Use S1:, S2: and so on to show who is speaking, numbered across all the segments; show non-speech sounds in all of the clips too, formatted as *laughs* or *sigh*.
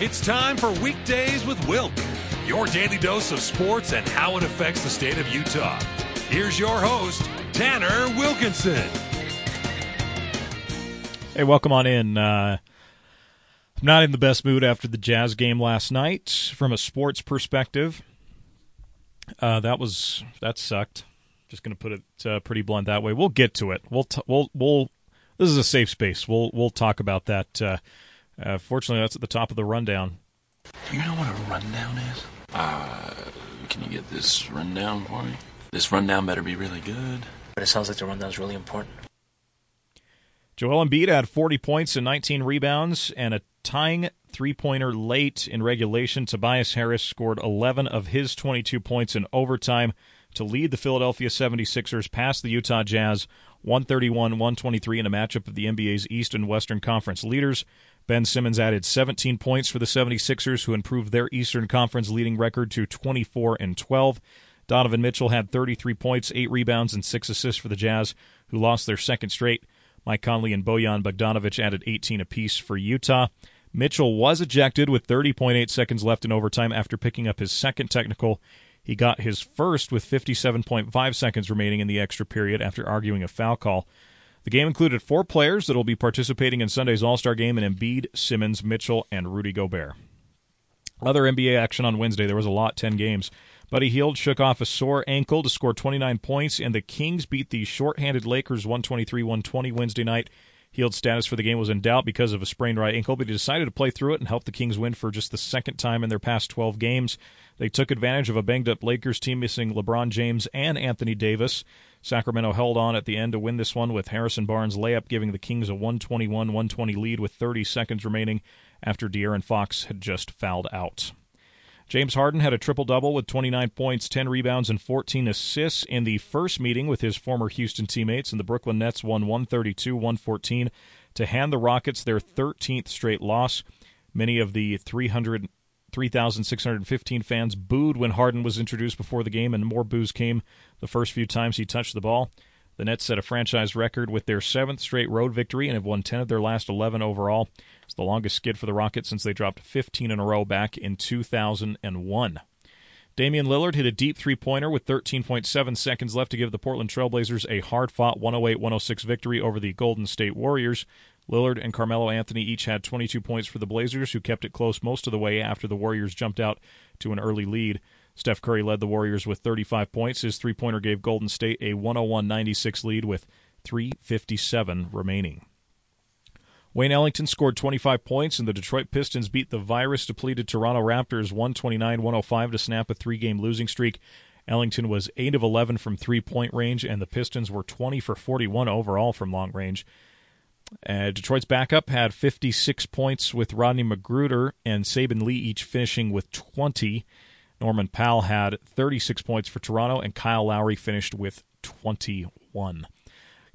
S1: It's time for Weekdays with Wilk, your daily dose of sports and how it affects the state of Utah. Here's your host, Tanner Wilkinson.
S2: Hey, welcome on in. Uh, I'm not in the best mood after the Jazz game last night from a sports perspective. Uh, that was that sucked. Just going to put it uh, pretty blunt that way. We'll get to it. We'll t- we'll we'll. This is a safe space. We'll we'll talk about that. Uh, fortunately, that's at the top of the rundown.
S3: Do you know what a rundown is? Uh, can you get this rundown for me? This rundown better be really good.
S4: But it sounds like the rundown's really important.
S2: Joel Embiid had 40 points and 19 rebounds and a tying three pointer late in regulation. Tobias Harris scored 11 of his 22 points in overtime to lead the Philadelphia 76ers past the Utah Jazz 131 123 in a matchup of the NBA's East and Western Conference leaders. Ben Simmons added 17 points for the 76ers, who improved their Eastern Conference leading record to 24 and 12. Donovan Mitchell had 33 points, 8 rebounds, and 6 assists for the Jazz, who lost their second straight. Mike Conley and Bojan Bogdanovic added 18 apiece for Utah. Mitchell was ejected with 30.8 seconds left in overtime after picking up his second technical. He got his first with 57.5 seconds remaining in the extra period after arguing a foul call. The game included four players that will be participating in Sunday's All Star game in Embiid, Simmons, Mitchell, and Rudy Gobert. Other NBA action on Wednesday. There was a lot, 10 games. Buddy Hield shook off a sore ankle to score 29 points, and the Kings beat the shorthanded Lakers 123 120 Wednesday night. Hield's status for the game was in doubt because of a sprained right ankle, but he decided to play through it and help the Kings win for just the second time in their past 12 games. They took advantage of a banged up Lakers team missing LeBron James and Anthony Davis. Sacramento held on at the end to win this one with Harrison Barnes' layup giving the Kings a 121 120 lead with 30 seconds remaining after De'Aaron Fox had just fouled out. James Harden had a triple double with 29 points, 10 rebounds, and 14 assists in the first meeting with his former Houston teammates, and the Brooklyn Nets won 132 114 to hand the Rockets their 13th straight loss. Many of the 300 3,615 fans booed when Harden was introduced before the game, and more boos came the first few times he touched the ball. The Nets set a franchise record with their seventh straight road victory and have won 10 of their last 11 overall. The longest skid for the Rockets since they dropped 15 in a row back in 2001. Damian Lillard hit a deep three pointer with 13.7 seconds left to give the Portland Trailblazers a hard fought 108 106 victory over the Golden State Warriors. Lillard and Carmelo Anthony each had 22 points for the Blazers, who kept it close most of the way after the Warriors jumped out to an early lead. Steph Curry led the Warriors with 35 points. His three pointer gave Golden State a 101 96 lead with 3.57 remaining. Wayne Ellington scored 25 points, and the Detroit Pistons beat the virus depleted Toronto Raptors 129 105 to snap a three game losing streak. Ellington was 8 of 11 from three point range, and the Pistons were 20 for 41 overall from long range. Uh, Detroit's backup had 56 points with Rodney McGruder and Saben Lee each finishing with 20. Norman Powell had 36 points for Toronto, and Kyle Lowry finished with 21.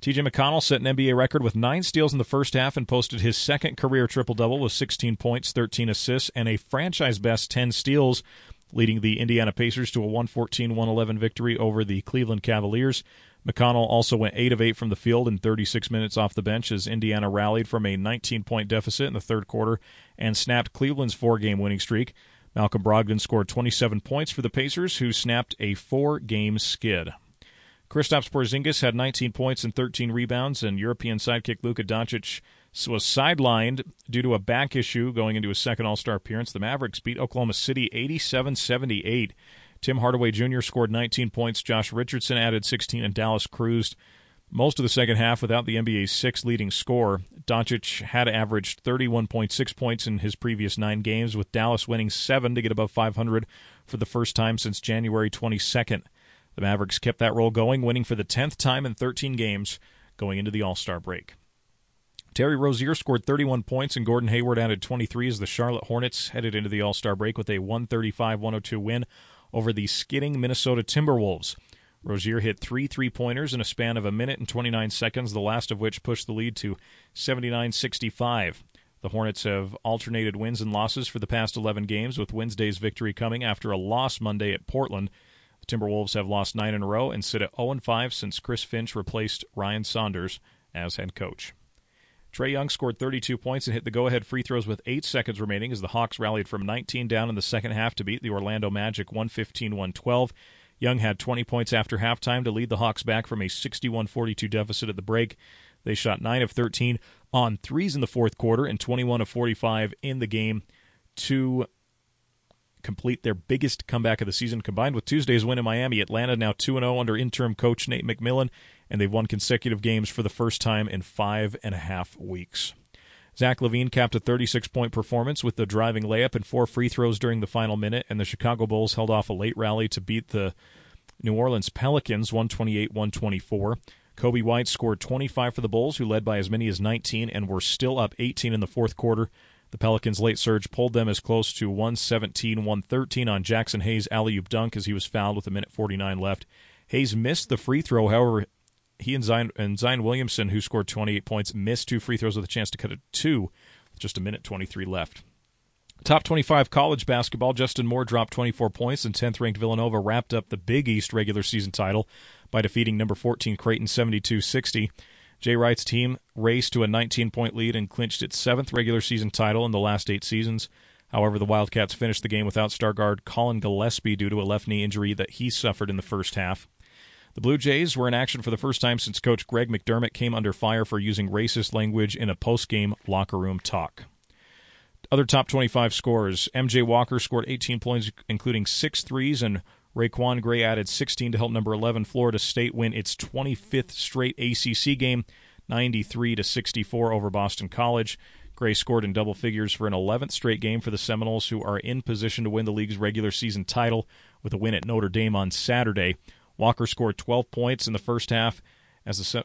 S2: TJ McConnell set an NBA record with nine steals in the first half and posted his second career triple double with 16 points, 13 assists, and a franchise best 10 steals, leading the Indiana Pacers to a 114 111 victory over the Cleveland Cavaliers. McConnell also went 8 of 8 from the field in 36 minutes off the bench as Indiana rallied from a 19 point deficit in the third quarter and snapped Cleveland's four game winning streak. Malcolm Brogdon scored 27 points for the Pacers, who snapped a four game skid. Kristaps Porzingis had 19 points and 13 rebounds, and European sidekick Luka Doncic was sidelined due to a back issue going into his second All Star appearance. The Mavericks beat Oklahoma City 87 78. Tim Hardaway Jr. scored 19 points. Josh Richardson added 16, and Dallas cruised most of the second half without the NBA's sixth leading scorer. Doncic had averaged 31.6 points in his previous nine games, with Dallas winning seven to get above 500 for the first time since January 22nd. The Mavericks kept that roll going, winning for the 10th time in 13 games going into the All Star break. Terry Rozier scored 31 points, and Gordon Hayward added 23 as the Charlotte Hornets headed into the All Star break with a 135 102 win over the skidding Minnesota Timberwolves. Rozier hit three three pointers in a span of a minute and 29 seconds, the last of which pushed the lead to 79 65. The Hornets have alternated wins and losses for the past 11 games, with Wednesday's victory coming after a loss Monday at Portland. The Timberwolves have lost nine in a row and sit at 0 5 since Chris Finch replaced Ryan Saunders as head coach. Trae Young scored 32 points and hit the go ahead free throws with eight seconds remaining as the Hawks rallied from 19 down in the second half to beat the Orlando Magic 115 112. Young had 20 points after halftime to lead the Hawks back from a 61 42 deficit at the break. They shot 9 of 13 on threes in the fourth quarter and 21 of 45 in the game to complete their biggest comeback of the season. Combined with Tuesday's win in Miami, Atlanta now 2 0 under interim coach Nate McMillan, and they've won consecutive games for the first time in five and a half weeks. Zach LaVine capped a 36 point performance with the driving layup and four free throws during the final minute, and the Chicago Bulls held off a late rally to beat the New Orleans Pelicans 128 124. Coby White scored 25 for the Bulls, who led by as many as 19 and were still up 18 in the fourth quarter. The Pelicans' late surge pulled them as close to 117 113 on Jaxson Hayes' alley oop dunk as he was fouled with a minute 49 left. Hayes missed the free throw, however, he and Zion, and Zion Williamson, who scored 28 points, missed two free throws with a chance to cut it two, with just a minute 23 left. Top 25 college basketball, Justin Moore dropped 24 points, and 10th ranked Villanova wrapped up the Big East regular season title by defeating number 14 Creighton 72 60. Jay Wright's team raced to a 19 point lead and clinched its seventh regular season title in the last eight seasons. However, the Wildcats finished the game without star guard Collin Gillespie due to a left knee injury that he suffered in the first half. The Blue Jays were in action for the first time since coach Greg McDermott came under fire for using racist language in a post-game locker room talk. Other top 25 scores. MJ Walker scored 18 points, including six threes, and RaiQuan Gray added 16 to help number 11 Florida State win its 25th straight ACC game, 93 to 64 over Boston College. Gray scored in double figures for an 11th straight game for the Seminoles, who are in position to win the league's regular season title with a win at Notre Dame on Saturday. Walker scored 12 points in the first half as the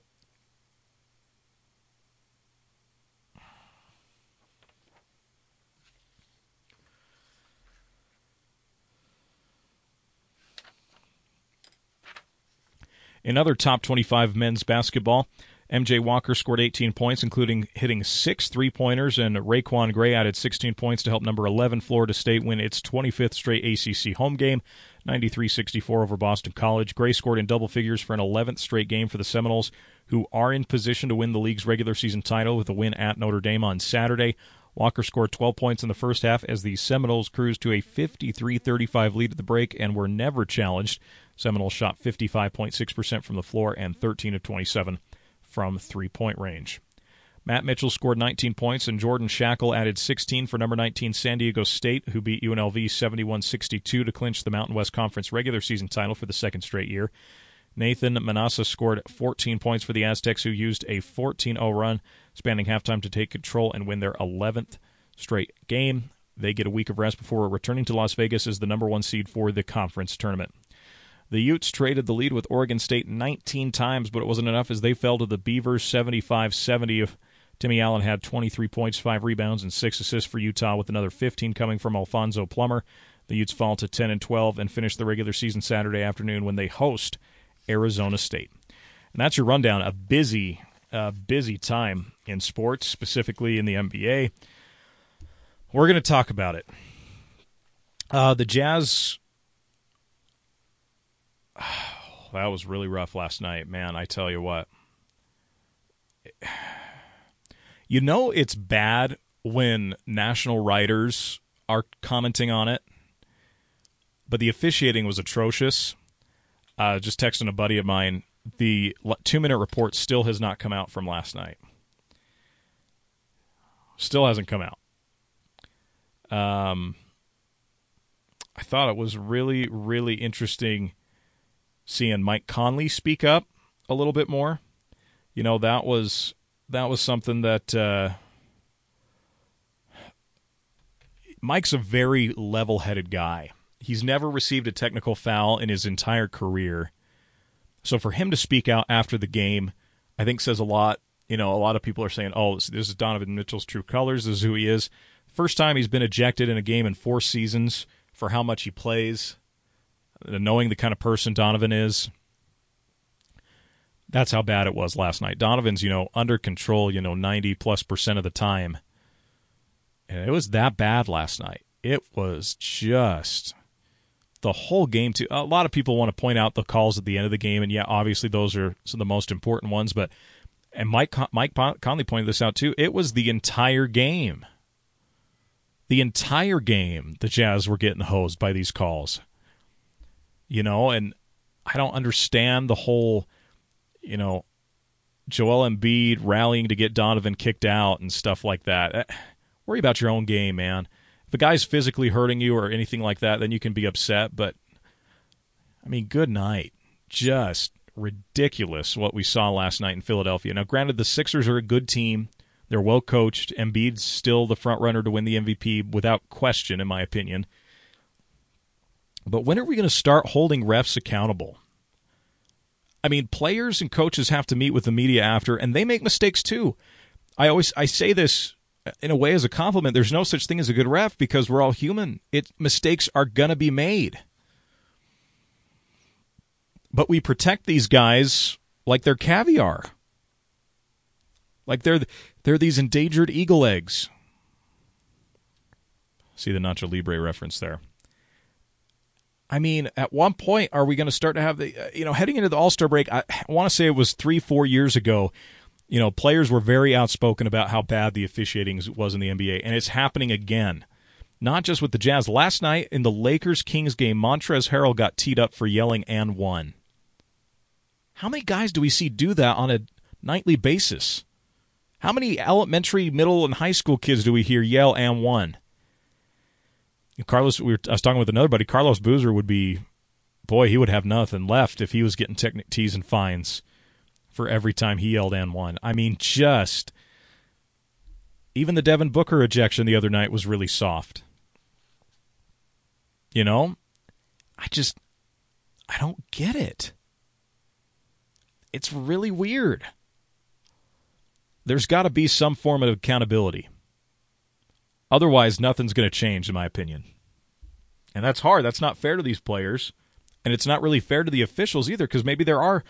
S2: In other top 25 men's basketball, MJ Walker scored 18 points, including hitting six three pointers, and RaiQuan Gray added 16 points to help number 11 Florida State win its 25th straight ACC home game, 93 64 over Boston College. Gray scored in double figures for an 11th straight game for the Seminoles, who are in position to win the league's regular season title with a win at Notre Dame on Saturday. Walker scored 12 points in the first half as the Seminoles cruised to a 53 35 lead at the break and were never challenged. Seminoles shot 55.6% from the floor and 13 of 27 from three point range. Matt Mitchell scored 19 points, and Jordan Schakel added 16 for number 19 San Diego State, who beat UNLV 71 62 to clinch the Mountain West Conference regular season title for the second straight year. Nathan Mensah scored 14 points for the Aztecs, who used a 14 0 run, spanning halftime to take control and win their 11th straight game. They get a week of rest before returning to Las Vegas as the number one seed for the conference tournament. The Utes traded the lead with Oregon State 19 times, but it wasn't enough as they fell to the Beavers 75 70. Timmy Allen had 23 points, 5 rebounds, and 6 assists for Utah, with another 15 coming from Alfonso Plummer. The Utes fall to 10 and 12 and finish the regular season Saturday afternoon when they host Arizona State. And that's your rundown. A busy, uh, busy time in sports, specifically in the NBA. We're going to talk about it. Uh, the Jazz *sighs* that was really rough last night, man. I tell you what. *sighs* You know, it's bad when national writers are commenting on it, but the officiating was atrocious. Uh, just texting a buddy of mine, the two minute report still has not come out from last night. Still hasn't come out. Um, I thought it was really, really interesting seeing Mike Conley speak up a little bit more. You know, that was that was something that uh, Mike's a very level-headed guy. He's never received a technical foul in his entire career. So for him to speak out after the game, I think says a lot. You know, a lot of people are saying, "Oh, this is Donovan Mitchell's true colors. This is who he is." First time he's been ejected in a game in four seasons for how much he plays knowing the kind of person Donovan is, that's how bad it was last night. Donovan's, you know, under control, you know, 90 plus percent of the time. And it was that bad last night. It was just the whole game too. A lot of people want to point out the calls at the end of the game and yeah, obviously those are some of the most important ones, but and Mike Mike Conley pointed this out too. It was the entire game. The entire game, the Jazz were getting hosed by these calls. You know, and I don't understand the whole, you know, Joel Embiid rallying to get Donovan kicked out and stuff like that. Eh, worry about your own game, man. If a guy's physically hurting you or anything like that, then you can be upset. But I mean, good night. Just ridiculous what we saw last night in Philadelphia. Now, granted, the Sixers are a good team. They're well coached. Embiid's still the front runner to win the MVP without question, in my opinion. But when are we going to start holding refs accountable? I mean, players and coaches have to meet with the media after, and they make mistakes too. I always I say this uh, in a way as a compliment. There's no such thing as a good ref because we're all human. It mistakes are gonna be made, but we protect these guys like they're caviar, like they're they're these endangered eagle eggs. See the Nacho Libre reference there. I mean, at one point, are we going to start to have the, uh, you know, heading into the All Star break? I, want to say it was three, four years ago. You know, players were very outspoken about how bad the officiating was in the NBA, and it's happening again. Not just with the Jazz. Last night in the Lakers Kings game, Montrezl Harrell got teed up for yelling and one. How many guys do we see do that on a nightly basis? How many elementary, middle, and high school kids do we hear yell and one? Carlos, we were, I was talking with another buddy. Carlos Boozer would be, boy, he would have nothing left if he was getting technic tees and fines for every time he yelled and one. I mean, just even the Devin Booker ejection the other night was really soft. You know, I just I don't get it. It's really weird. There's got to be some form of accountability. Otherwise, nothing's going to change, in my opinion. And that's hard. That's not fair to these players. And it's not really fair to the officials either, because maybe there are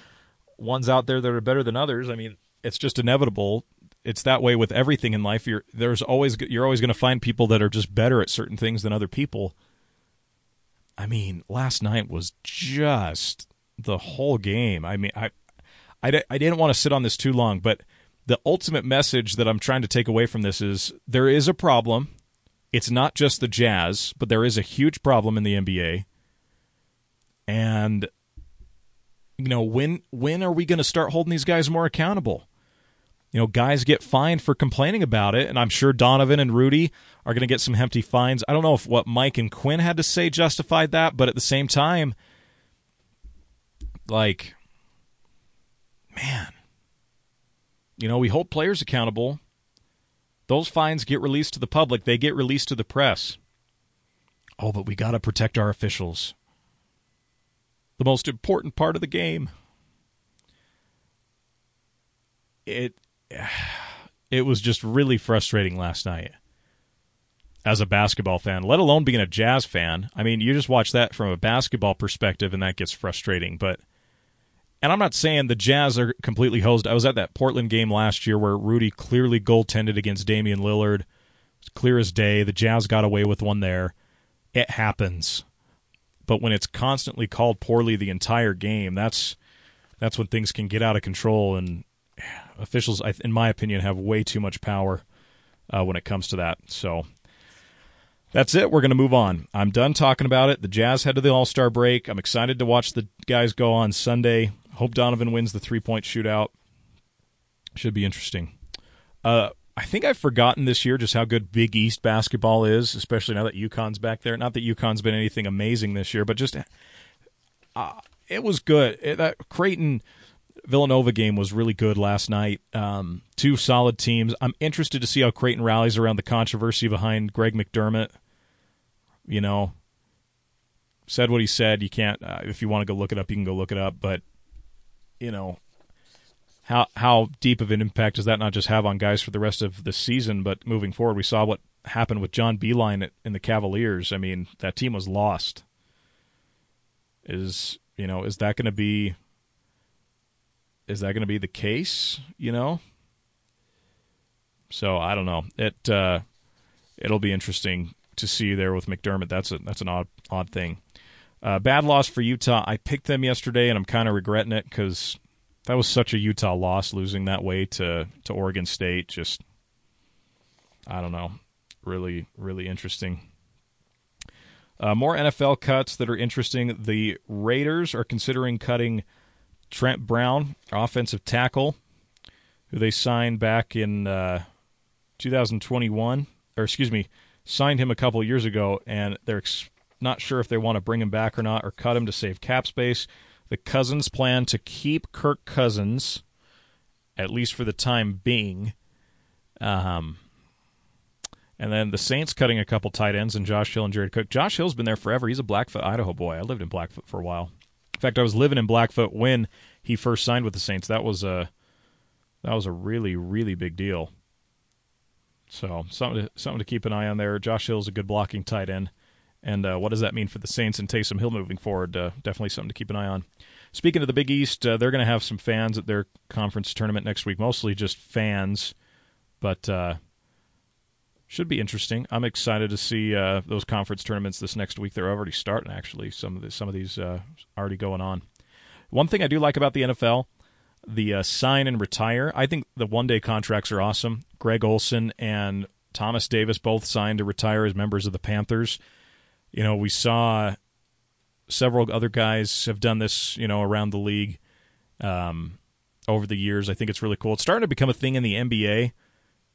S2: ones out there that are better than others. I mean, it's just inevitable. It's that way with everything in life. You're there's always you're always going to find people that are just better at certain things than other people. I mean, last night was just the whole game. I mean, I I, I didn't want to sit on this too long, but the ultimate message that I'm trying to take away from this is there is a problem. It's not just the Jazz, but there is a huge problem in the NBA. And you know, when when are we going to start holding these guys more accountable? You know, guys get fined for complaining about it, and I'm sure Donovan and Rudy are going to get some hefty fines. I don't know if what Mike and Quin had to say justified that, but at the same time, like, man, you know, we hold players accountable. Those fines get released to the public, they get released to the press. Oh, but we got to protect our officials. The most important part of the game. It *sighs* it was just really frustrating last night as a basketball fan, let alone being a jazz fan. I mean, you just watch that from a basketball perspective and that gets frustrating, but and I'm not saying the Jazz are completely hosed. I was at that Portland game last year where Rudy clearly goaltended against Damian Lillard. It's clear as day. The Jazz got away with one there. It happens. But when it's constantly called poorly the entire game, that's that's when things can get out of control. And officials, in my opinion, have way too much power uh, when it comes to that. So that's it. We're going to move on. I'm done talking about it. The Jazz head to the All Star break. I'm excited to watch the guys go on Sunday. Hope Donovan wins the three point shootout. Should be interesting. Uh, I think I've forgotten this year just how good Big East basketball is, especially now that UConn's back there. Not that UConn's been anything amazing this year, but just uh, it was good. It, that Creighton Villanova game was really good last night. Um, two solid teams. I'm interested to see how Creighton rallies around the controversy behind Greg McDermott. You know, said what he said. You can't. Uh, if you want to go look it up, you can go look it up. But you know, how how deep of an impact does that not just have on guys for the rest of the season, but moving forward? We saw what happened with John Beilein in the Cavaliers. I mean, that team was lost. Is you know, is that going to be is that going to be the case? You know, so I don't know. It uh, it'll be interesting to see there with McDermott. That's a that's an odd odd thing. Uh, bad loss for Utah. I picked them yesterday, and I'm kind of regretting it because that was such a Utah loss, losing that way to to Oregon State. Just I don't know, really really interesting. Uh, more NFL cuts that are interesting. The Raiders are considering cutting Trent Brown, offensive tackle, who they signed back in uh, 2021, or excuse me, signed him a couple years ago, and they're not sure if they want to bring him back or not, or cut him to save cap space. The Cousins plan to keep Kirk Cousins, at least for the time being. Um, and then the Saints cutting a couple tight ends and Josh Hill and Jared Cook. Josh Hill's been there forever. He's a Blackfoot, Idaho boy. I lived in Blackfoot for a while. In fact, I was living in Blackfoot when he first signed with the Saints. That was a that was a really really big deal. So something to, something to keep an eye on there. Josh Hill's a good blocking tight end. And uh, what does that mean for the Saints and Taysom Hill moving forward? Uh, definitely something to keep an eye on. Speaking of the Big East, uh, they're going to have some fans at their conference tournament next week, mostly just fans, but uh, should be interesting. I'm excited to see uh, those conference tournaments this next week. They're already starting, actually. Some of the, some of these uh, already going on. One thing I do like about the NFL, the sign and retire. I think the one day contracts are awesome. Greg Olsen and Thomas Davis both signed to retire as members of the Panthers. You know, we saw several other guys have done this. You know, around the league um, over the years. I think it's really cool. It's starting to become a thing in the NBA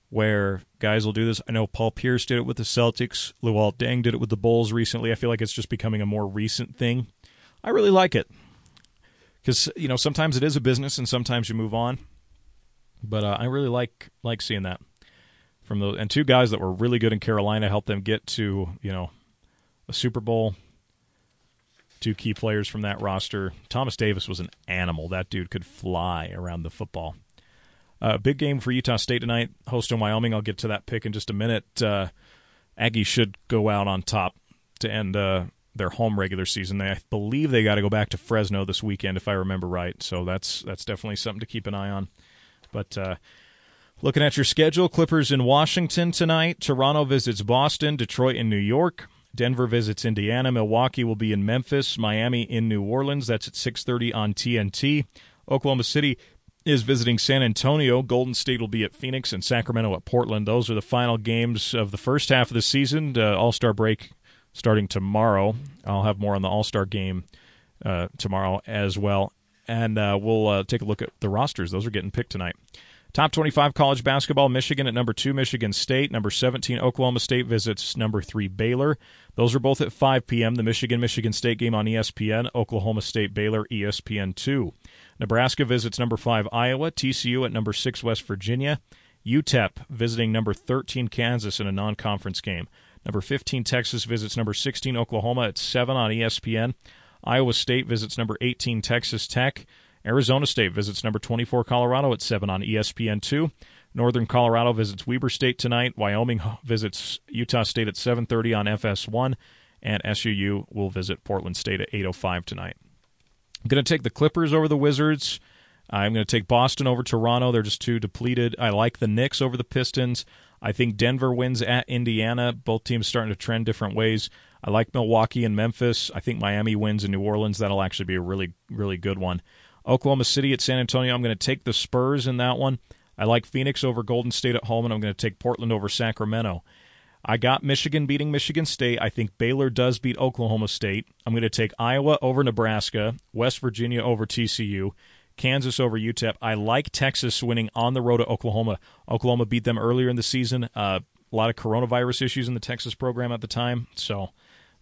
S2: where guys will do this. I know Paul Pierce did it with the Celtics. Luol Deng did it with the Bulls recently. I feel like it's just becoming a more recent thing. I really like it because you know sometimes it is a business and sometimes you move on. But uh, I really like like seeing that from those and two guys that were really good in Carolina helped them get to you know a Super Bowl. Two key players from that roster. Thomas Davis was an animal. That dude could fly around the football. Uh, big game for Utah State tonight, hosting Wyoming. I'll get to that pick in just a minute. Uh, should go out on top to end uh, their home regular season. They, I believe they got to go back to Fresno this weekend, if I remember right. So that's that's definitely something to keep an eye on. But uh, looking at your schedule, Clippers in Washington tonight. Toronto visits Boston. Detroit in New York. Denver visits Indiana. Milwaukee will be in Memphis. Miami in New Orleans. That's at 6:30 on TNT. Oklahoma City is visiting San Antonio. Golden State will be at Phoenix and Sacramento at Portland. Those are the final games of the first half of the season. Uh, All Star break starting tomorrow. I'll have more on the All Star game uh, tomorrow as well. And uh, we'll uh, take a look at the rosters. Those are getting picked tonight. Top 25 college basketball Michigan at number 2, Michigan State. Number 17, Oklahoma State visits number 3, Baylor. Those are both at 5 p.m. The Michigan Michigan State game on ESPN, Oklahoma State Baylor, ESPN 2. Nebraska visits number 5, Iowa. TCU at number 6, West Virginia. UTEP visiting number 13, Kansas in a non conference game. Number 15, Texas visits number 16, Oklahoma at 7 on ESPN. Iowa State visits number 18, Texas Tech. Arizona State visits number 24 Colorado at 7 on ESPN2. Northern Colorado visits Weber State tonight. Wyoming *laughs* visits Utah State at 7:30 on FS1 and SUU will visit Portland State at 8:05 tonight. I'm going to take the Clippers over the Wizards. I'm going to take Boston over Toronto. They're just too depleted. I like the Knicks over the Pistons. I think Denver wins at Indiana. Both teams starting to trend different ways. I like Milwaukee and Memphis. I think Miami wins in New Orleans. That'll actually be a really, really good one. Oklahoma City at San Antonio. I'm going to take the Spurs in that one. I like Phoenix over Golden State at home, and I'm going to take Portland over Sacramento. I got Michigan beating Michigan State. I think Baylor does beat Oklahoma State. I'm going to take Iowa over Nebraska, West Virginia over TCU, Kansas over UTEP. I like Texas winning on the road to Oklahoma. Oklahoma beat them earlier in the season. Uh, a lot of coronavirus issues in the Texas program at the time, so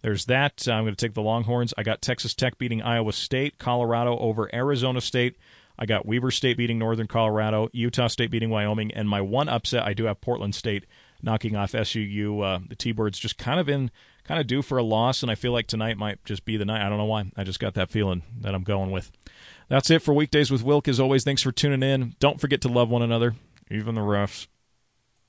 S2: there's that. I'm going to take the Longhorns. I got Texas Tech beating Iowa State, Colorado over Arizona State. I got Weber State beating Northern Colorado, Utah State beating Wyoming, and my one upset I do have Portland State knocking off SUU. Uh, the T-Birds just kind of in, kind of due for a loss, and I feel like tonight might just be the night. I don't know why. I just got that feeling that I'm going with. That's it for weekdays with Wilk. As always, thanks for tuning in. Don't forget to love one another, even the refs.